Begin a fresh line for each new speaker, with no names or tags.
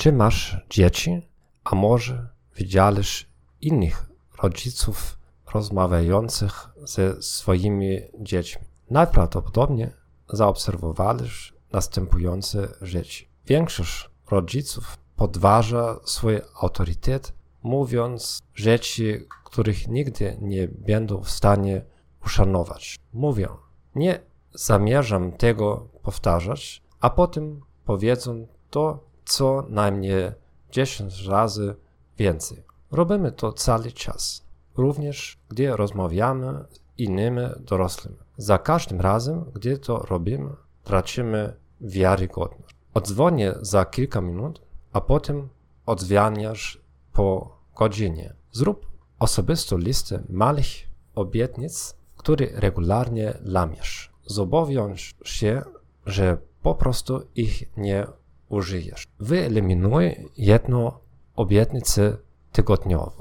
Czy masz dzieci? A może widziałeś innych rodziców rozmawiających ze swoimi dziećmi? Najprawdopodobniej zaobserwowałeś następujące rzeczy. Większość rodziców podważa swój autorytet, mówiąc rzeczy, których nigdy nie będą w stanie uszanować. Mówią, nie zamierzam tego powtarzać, a potem powiedzą to co najmniej 10 razy więcej. Robimy to cały czas, również gdy rozmawiamy z innymi dorosłymi. Za każdym razem, gdy to robimy, tracimy wiarygodność. Odzwonię za kilka minut, a potem odzwaniasz po godzinie. Zrób osobistą listę małych obietnic, które regularnie lamiesz. Zobowiąż się, że po prostu ich nie użyjesz. Wyeliminuj jedną obietnicę tygodniowo.